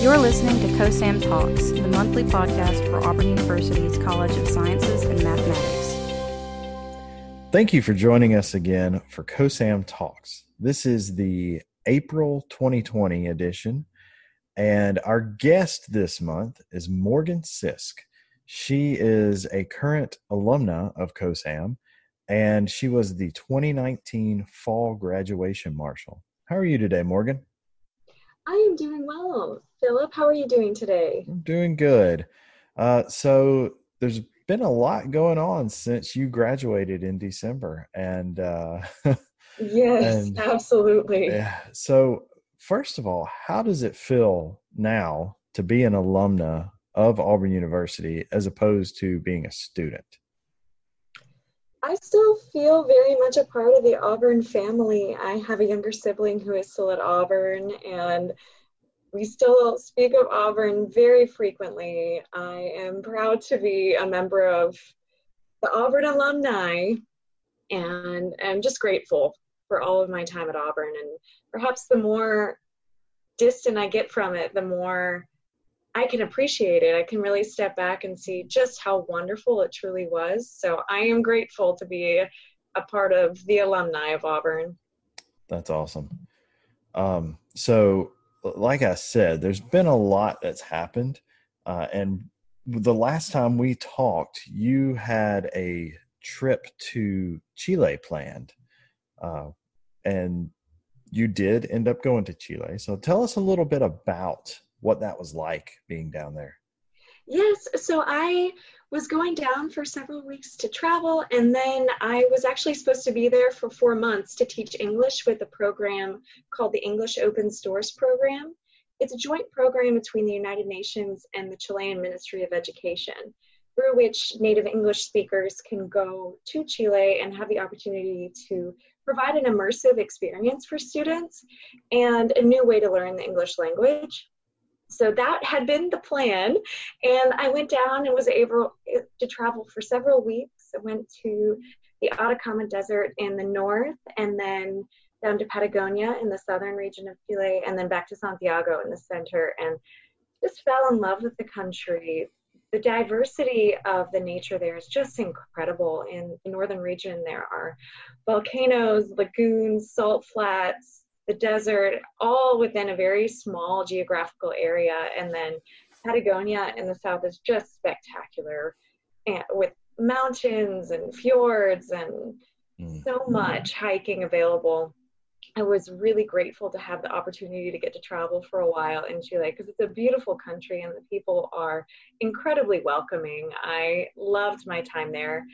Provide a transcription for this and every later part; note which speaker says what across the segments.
Speaker 1: You're listening to COSAM Talks, the monthly podcast for Auburn University's College of Sciences and Mathematics.
Speaker 2: Thank you for joining us again for COSAM Talks. This is the April 2020 edition, and our guest this month is Morgan Sisk. She is a current alumna of COSAM, and she was the 2019 Fall Graduation Marshal. How are you today, Morgan?
Speaker 3: I am doing well. Philip, how are you doing today?
Speaker 2: I'm doing good. Uh, so there's been a lot going on since you graduated in December, and uh,
Speaker 3: yes, and, absolutely.
Speaker 2: Yeah. So first of all, how does it feel now to be an alumna of Auburn University as opposed to being a student?
Speaker 3: I still feel very much a part of the Auburn family. I have a younger sibling who is still at Auburn, and we still speak of Auburn very frequently. I am proud to be a member of the Auburn alumni, and I'm just grateful for all of my time at Auburn. And perhaps the more distant I get from it, the more I can appreciate it. I can really step back and see just how wonderful it truly was. So I am grateful to be a part of the alumni of Auburn.
Speaker 2: That's awesome. Um, so, like I said, there's been a lot that's happened. Uh, and the last time we talked, you had a trip to Chile planned. Uh, and you did end up going to Chile. So, tell us a little bit about what that was like being down there.
Speaker 3: Yes, so I was going down for several weeks to travel, and then I was actually supposed to be there for four months to teach English with a program called the English Open Doors Program. It's a joint program between the United Nations and the Chilean Ministry of Education, through which native English speakers can go to Chile and have the opportunity to provide an immersive experience for students and a new way to learn the English language so that had been the plan. And i went down and was able eh, to travel for several weeks. I went to the atacama desert in the north and then down to patagonia in the southern region of chile and then back to santiago in the center and just fell in love with the country. The diversity of the nature there is just incredible. In the northern region there are volcanoes lagoons salt flats the desert, all within a very small geographical area. And then Patagonia in the south is just spectacular and with mountains and fjords and mm. so much hiking available. I was really grateful to have the opportunity to get to travel for a while in Chile because it's a beautiful country and the people are incredibly welcoming. I loved my time there,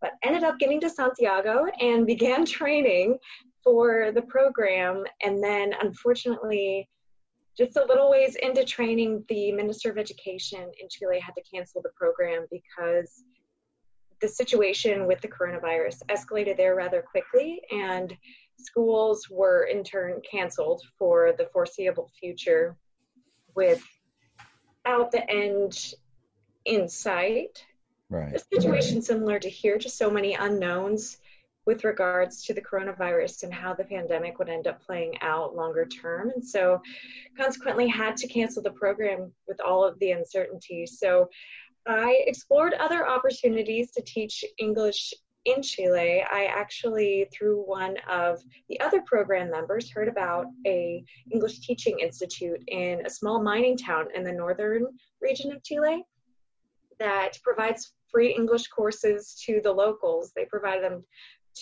Speaker 3: but ended up getting to Santiago and began training for the program. And then, unfortunately, just a little ways into training, the Minister of Education in Chile had to cancel the program because the situation with the coronavirus escalated there rather quickly, and schools were in turn canceled for the foreseeable future without the end in sight.
Speaker 2: Right.
Speaker 3: A situation right. similar to here, just so many unknowns with regards to the coronavirus and how the pandemic would end up playing out longer term. And so, consequently, had to cancel the program with all of the uncertainty. So, I explored other opportunities to teach English in Chile. I actually, through one of the other program members, heard about a English teaching institute in a small mining town in the northern region of Chile that provides free English courses to the locals. They provide them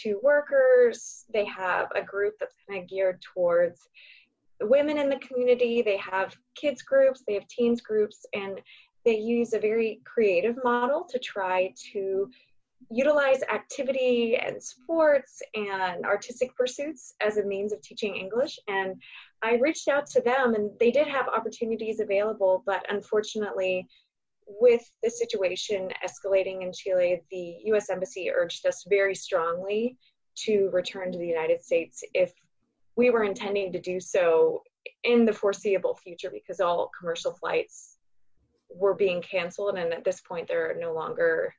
Speaker 3: to workers. They have a group that's kind of geared towards women in the community. They have kids groups, they have teens groups, and they use a very creative model to try to utilize activity and sports and artistic pursuits as a means of teaching English. And I reached out to them, and they did have opportunities available, but unfortunately, with the situation escalating in Chile, the US Embassy urged us very strongly to return to the United States if we were intending to do so in the foreseeable future because all commercial flights were being canceled. And at this point, there are no longer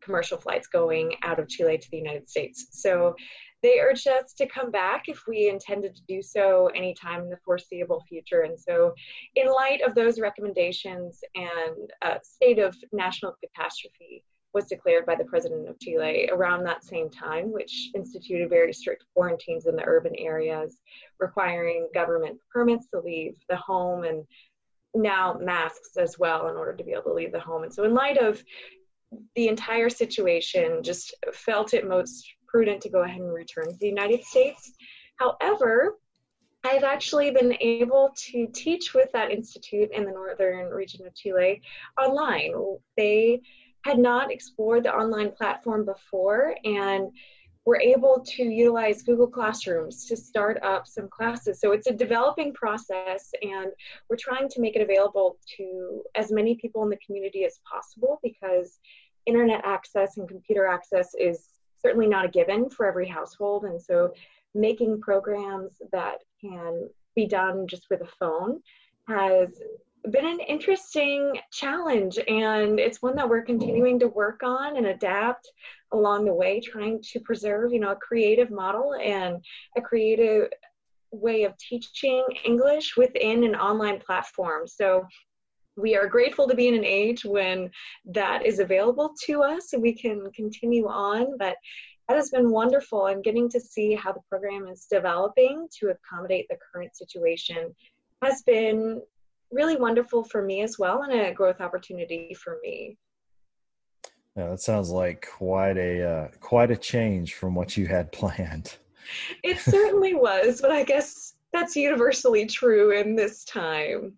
Speaker 3: commercial flights going out of Chile to the United States. So they urged us to come back if we intended to do so anytime in the foreseeable future. And so, in light of those recommendations and a state of national catastrophe was declared by the president of Chile around that same time, which instituted very strict quarantines in the urban areas, requiring government permits to leave the home and now masks as well in order to be able to leave the home. And so, in light of the entire situation, just felt it most prudent to go ahead and return to the United States. However, I've actually been able to teach with that institute in the northern region of Chile online. They had not explored the online platform before and were able to utilize Google Classrooms to start up some classes. So it's a developing process, and we're trying to make it available to as many people in the community as possible because internet access and computer access is certainly not a given for every household. And so making programs that can be done just with a phone has been an interesting challenge and it's one that we're continuing to work on and adapt along the way trying to preserve you know a creative model and a creative way of teaching english within an online platform so we are grateful to be in an age when that is available to us and we can continue on but that has been wonderful. And getting to see how the program is developing to accommodate the current situation. Has been really wonderful for me as well and a growth opportunity for me.
Speaker 2: Yeah that sounds like quite a uh, quite a change from what you had planned.
Speaker 3: It certainly was but i guess that's universally true in this time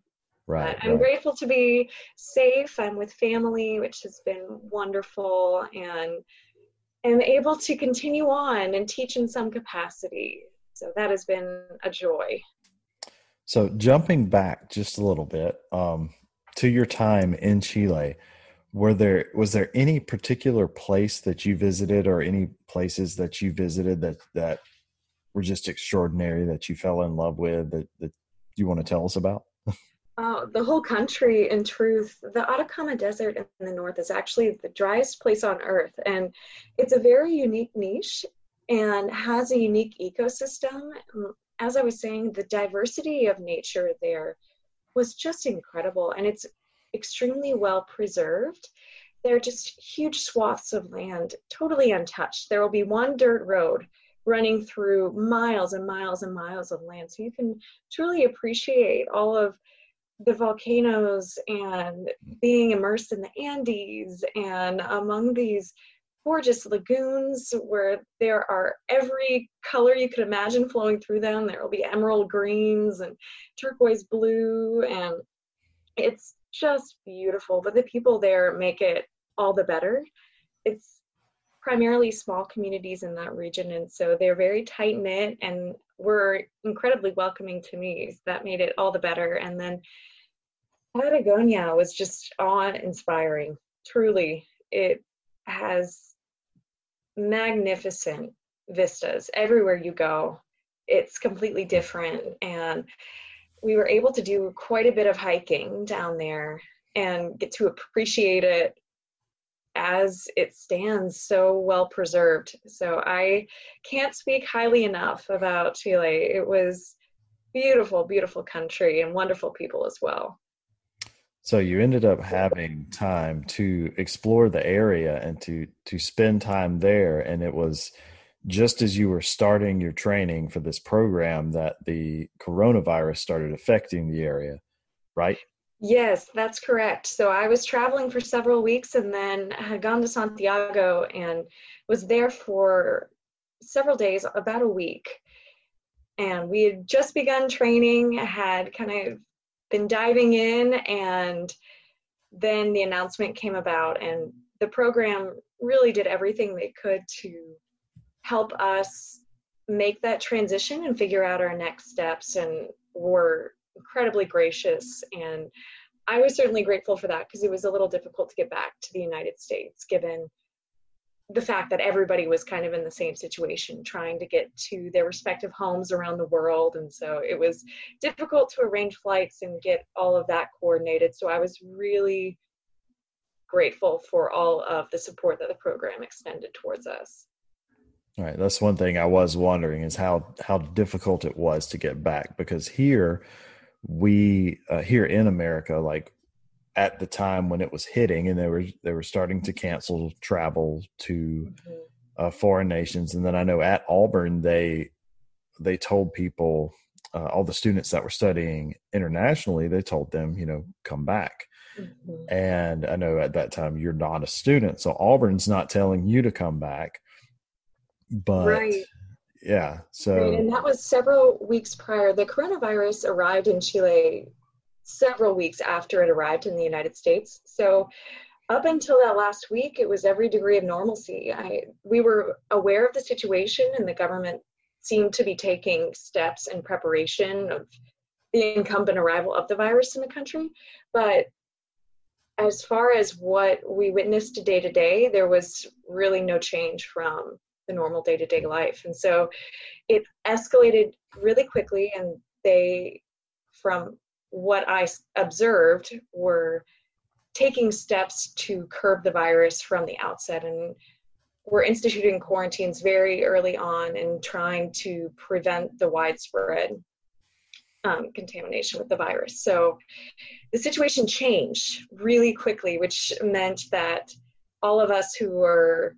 Speaker 2: Right.
Speaker 3: I'm
Speaker 2: right.
Speaker 3: grateful to be safe. I'm with family, which has been wonderful, and am able to continue on and teach in some capacity. So that has been a joy.
Speaker 2: So jumping back just a little bit um, to your time in Chile, were there was there any particular place that you visited or any places that you visited that that were just extraordinary that you fell in love with that that you want to tell us about?
Speaker 3: Uh, the whole country, in truth, the Atacama Desert in the north is actually the driest place on earth, and it's a very unique niche and has a unique ecosystem. As I was saying, the diversity of nature there was just incredible, and it's extremely well preserved. There are just huge swaths of land totally untouched. There will be one dirt road running through miles and miles and miles of land, so you can truly appreciate all of the volcanoes and being immersed in the Andes and among these gorgeous lagoons where there are every color you could imagine flowing through them. There will be emerald greens and turquoise blue, and it's just beautiful. But the people there make it all the better. It's primarily small communities in that region, and so they're very tight knit and were incredibly welcoming to me. That made it all the better. And then Patagonia was just awe inspiring. Truly, it has magnificent vistas everywhere you go. It's completely different. And we were able to do quite a bit of hiking down there and get to appreciate it as it stands so well preserved. So I can't speak highly enough about Chile. It was beautiful, beautiful country and wonderful people as well.
Speaker 2: So you ended up having time to explore the area and to to spend time there and it was just as you were starting your training for this program that the coronavirus started affecting the area, right?
Speaker 3: Yes, that's correct. So I was traveling for several weeks and then had gone to Santiago and was there for several days, about a week. And we had just begun training, had kind of been diving in and then the announcement came about and the program really did everything they could to help us make that transition and figure out our next steps and were incredibly gracious and i was certainly grateful for that because it was a little difficult to get back to the united states given the fact that everybody was kind of in the same situation trying to get to their respective homes around the world and so it was difficult to arrange flights and get all of that coordinated so i was really grateful for all of the support that the program extended towards us.
Speaker 2: All right, that's one thing I was wondering is how how difficult it was to get back because here we uh, here in America, like at the time when it was hitting, and they were they were starting to cancel travel to mm-hmm. uh, foreign nations, and then I know at Auburn they they told people uh, all the students that were studying internationally, they told them, you know, come back. Mm-hmm. And I know at that time you're not a student, so Auburn's not telling you to come back but right. Yeah so right.
Speaker 3: and that was several weeks prior. The coronavirus arrived in chile several weeks after it arrived in the united states. So up until that last week it was every degree of normalcy. I we were aware of the situation and the government seemed to be taking steps in preparation of the incumbent arrival of the virus in the country. But as far as what we witnessed day to day there was really no change from the normal day to day life. And so it escalated really quickly, and they, from what I observed, were taking steps to curb the virus from the outset and were instituting quarantines very early on and trying to prevent the widespread um, contamination with the virus. So the situation changed really quickly, which meant that all of us who were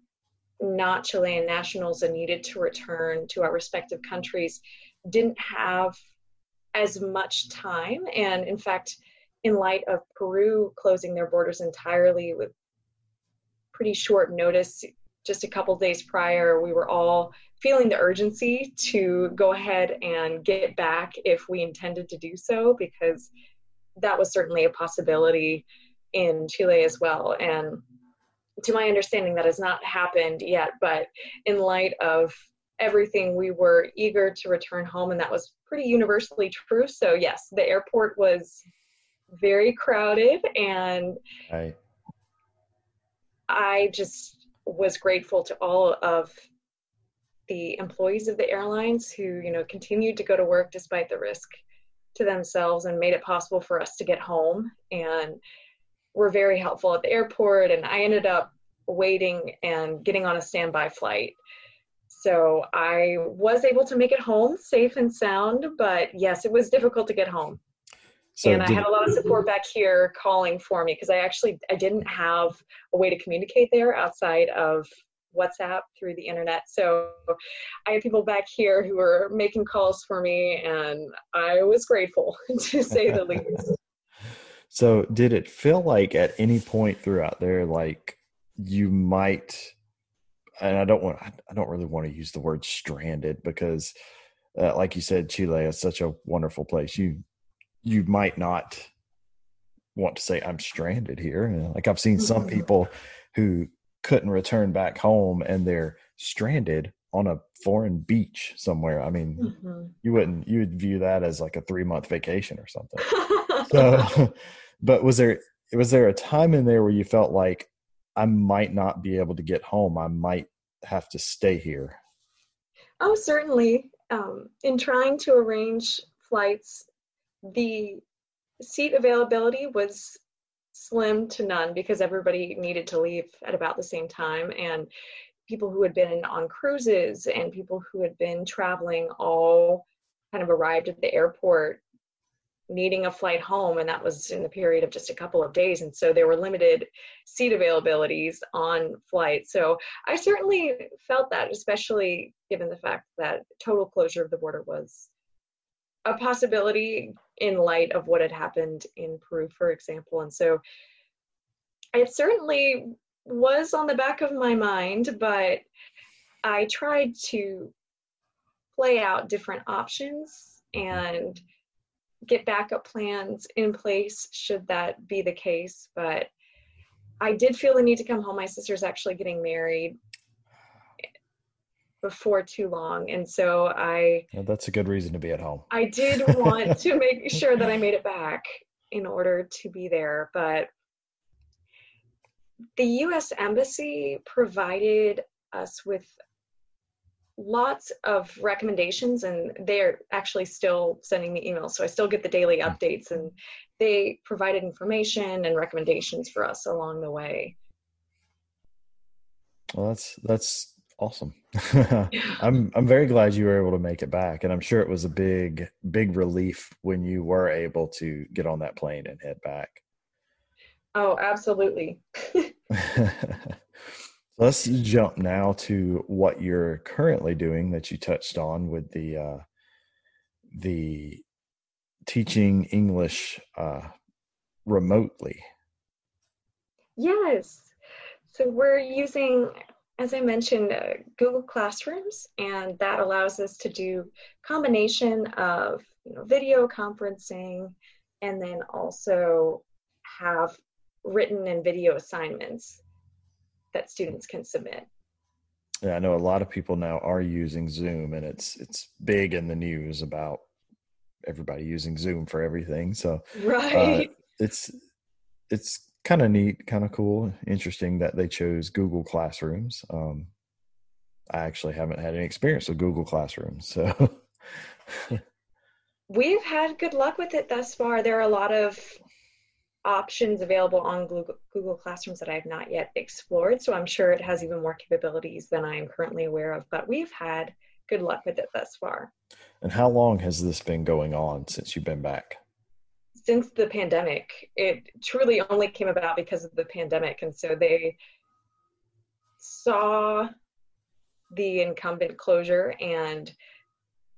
Speaker 3: not Chilean nationals and needed to return to our respective countries didn't have as much time. And in fact, in light of Peru closing their borders entirely with pretty short notice, just a couple days prior, we were all feeling the urgency to go ahead and get back if we intended to do so, because that was certainly a possibility in Chile as well. And to my understanding, that has not happened yet. But in light of everything, we were eager to return home, and that was pretty universally true. So, yes, the airport was very crowded, and right. I just was grateful to all of the employees of the airlines who, you know, continued to go to work despite the risk to themselves and made it possible for us to get home and were very helpful at the airport and I ended up waiting and getting on a standby flight. So I was able to make it home safe and sound, but yes, it was difficult to get home. So and I had a lot of support back here calling for me because I actually I didn't have a way to communicate there outside of WhatsApp through the internet. So I had people back here who were making calls for me, and I was grateful to say the least.
Speaker 2: So, did it feel like at any point throughout there, like you might, and I don't want, I don't really want to use the word stranded because, uh, like you said, Chile is such a wonderful place. You, you might not want to say I'm stranded here. Like I've seen some mm-hmm. people who couldn't return back home and they're stranded on a foreign beach somewhere. I mean, mm-hmm. you wouldn't you would view that as like a three month vacation or something. so but was there was there a time in there where you felt like I might not be able to get home? I might have to stay here.
Speaker 3: Oh, certainly. Um, in trying to arrange flights, the seat availability was slim to none because everybody needed to leave at about the same time and people who had been on cruises and people who had been traveling all kind of arrived at the airport needing a flight home and that was in the period of just a couple of days. And so there were limited seat availabilities on flights. So i certainly felt that especially given the fact that total closure of the border was a possibility in light of what had happened in peru for example. And so it certainly was on the back of my mind but i tried to play out different options and get backup plans in place should that be the case. But I did feel the need to come home. My sister's actually getting married before too long. And so I.
Speaker 2: Well, that's a good reason to be at home.
Speaker 3: I did want to make sure that I made it back in order to be there. But the US Embassy provided us with lots of recommendations and they're actually still sending me emails so i still get the daily hmm. updates and they provided information and recommendations for us along the way
Speaker 2: well that's that's Awesome. I'm I'm very glad you were able to make it back, and I'm sure it was a big big relief when you were able to get on that plane and head back.
Speaker 3: Oh, absolutely.
Speaker 2: Let's jump now to what you're currently doing that you touched on with the uh, the teaching English uh, remotely.
Speaker 3: Yes. So we're using, as I mentioned, uh, Google Classrooms, and that allows us to do combination of you know, video conferencing and then also have written and video assignments that students can submit.
Speaker 2: Yeah, I know a lot of people now are using Zoom, and it's it's big in the news about everybody using Zoom for everything. So
Speaker 3: right,
Speaker 2: uh, it's it's kind of neat, kind of cool, interesting that they chose Google Classrooms. Um, I actually haven't had any experience with Google Classrooms, so
Speaker 3: we've had good luck with it thus far. There are a lot of options available on Google, Google Classrooms that I have not yet explored, so I'm sure it has even more capabilities than I am currently aware of. But we've had good luck with it thus far.
Speaker 2: And how long has this been going on since you've been back?
Speaker 3: Since the pandemic. It truly only came about because of the pandemic. And so they saw the incumbent closure and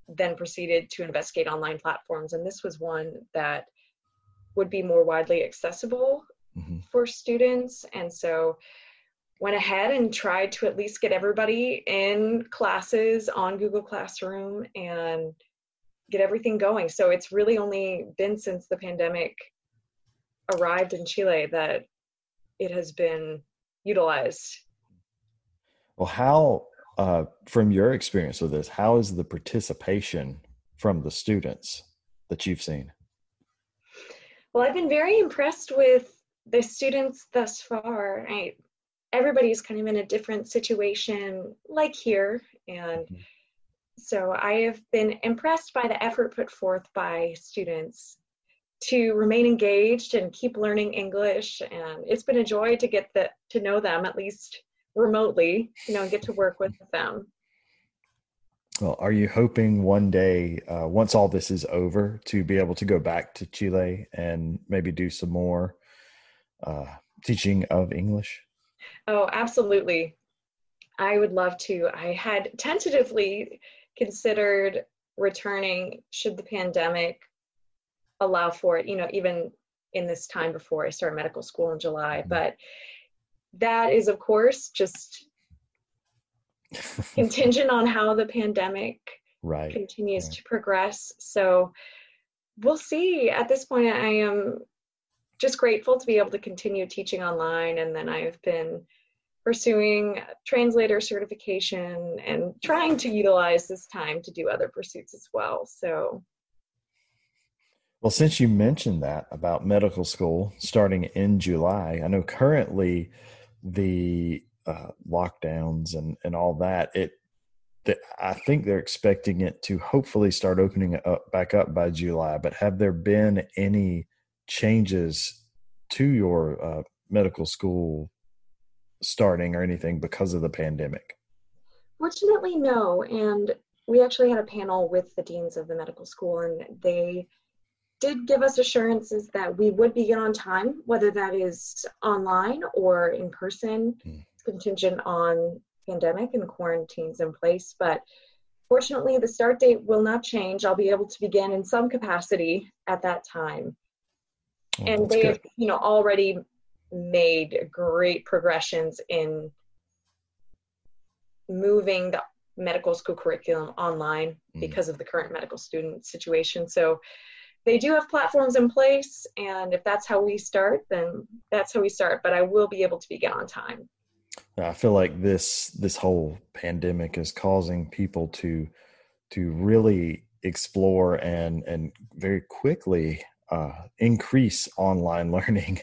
Speaker 3: then proceeded to investigate online platforms. And this was one that would be more widely accessible mm-hmm. for students. And so went ahead and tried to at least get everybody in classes on Google Classroom and get everything going. So it's really only been since the pandemic arrived in Chile that it has been utilized.
Speaker 2: Well, how, uh, from your experience with this, how is the participation from the students that you've seen?
Speaker 3: Well, I've been very impressed with the students thus far. I, everybody's kind of in a different situation, like here, and mm-hmm. so I have been impressed by the effort put forth by students to remain engaged and keep learning English. And it's been a joy to get the, to know them at least remotely, you know, and get to work with them.
Speaker 2: Well, are you hoping one day, uh, once all this is over, to be able to go back to Chile and maybe do some more uh, teaching of English?
Speaker 3: Oh, absolutely. I would love to. I had tentatively considered returning should the pandemic allow for it, you know, even in this time before I start medical school in July. Mm-hmm. But that is, of course, just contingent on how the pandemic
Speaker 2: right,
Speaker 3: continues
Speaker 2: right.
Speaker 3: to progress. So we'll see. At this point, I am just grateful to be able to continue teaching online. And then I've been pursuing translator certification and trying to utilize this time to do other pursuits as well. So,
Speaker 2: well, since you mentioned that about medical school starting in July, I know currently the uh, lockdowns and and all that it I think they're expecting it to hopefully start opening up back up by July. But have there been any changes to your uh, medical school starting or anything because of the pandemic?
Speaker 3: Fortunately, no. And we actually had a panel with the deans of the medical school, and they did give us assurances that we would begin on time, whether that is online or in person. Mm contingent on pandemic and quarantines in place. But fortunately, the start date will not change. I'll be able to begin in some capacity at that time. Oh, and they have, you know, already made great progressions in moving the medical school curriculum online mm. because of the current medical student situation. So they do have platforms in place, and if that's how we start, then that's how we start. But I will be able to begin on time.
Speaker 2: I feel like this this whole pandemic is causing people to to really explore and and very quickly uh, increase online learning.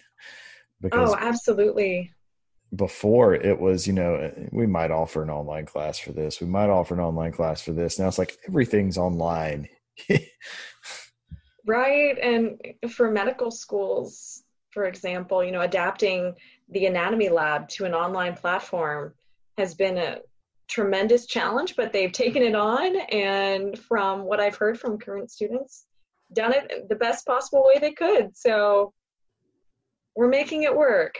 Speaker 3: because oh, absolutely.
Speaker 2: Before it was, you know, we might offer an online class for this. We might offer an online class for this. Now it's like everything's online.
Speaker 3: right, and for medical schools, for example, you know, adapting the anatomy lab to an online platform has been a tremendous challenge, but they've taken it on. And from what I've heard from current students, done it the best possible way they could. So we're making it work.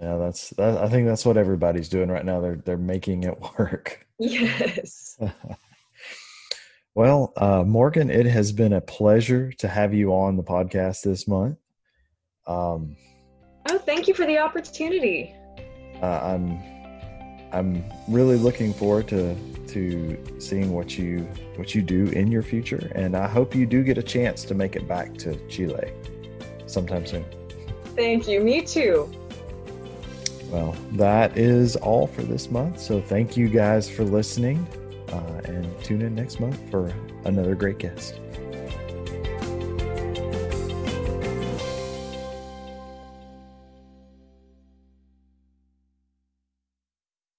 Speaker 2: Yeah, that's that, I think that's what everybody's doing right now. They're they're making it work.
Speaker 3: Yes.
Speaker 2: well, uh, Morgan, it has been a pleasure to have you on the podcast this month. Um,
Speaker 3: thank you for the opportunity.
Speaker 2: Uh, I'm I'm really looking forward to to seeing what you what you do in your future, and I hope you do get a chance to make it back to Chile sometime soon.
Speaker 3: Thank you. Me too.
Speaker 2: Well, that is all for this month. So thank you guys for listening, uh, and tune in next month for another great guest.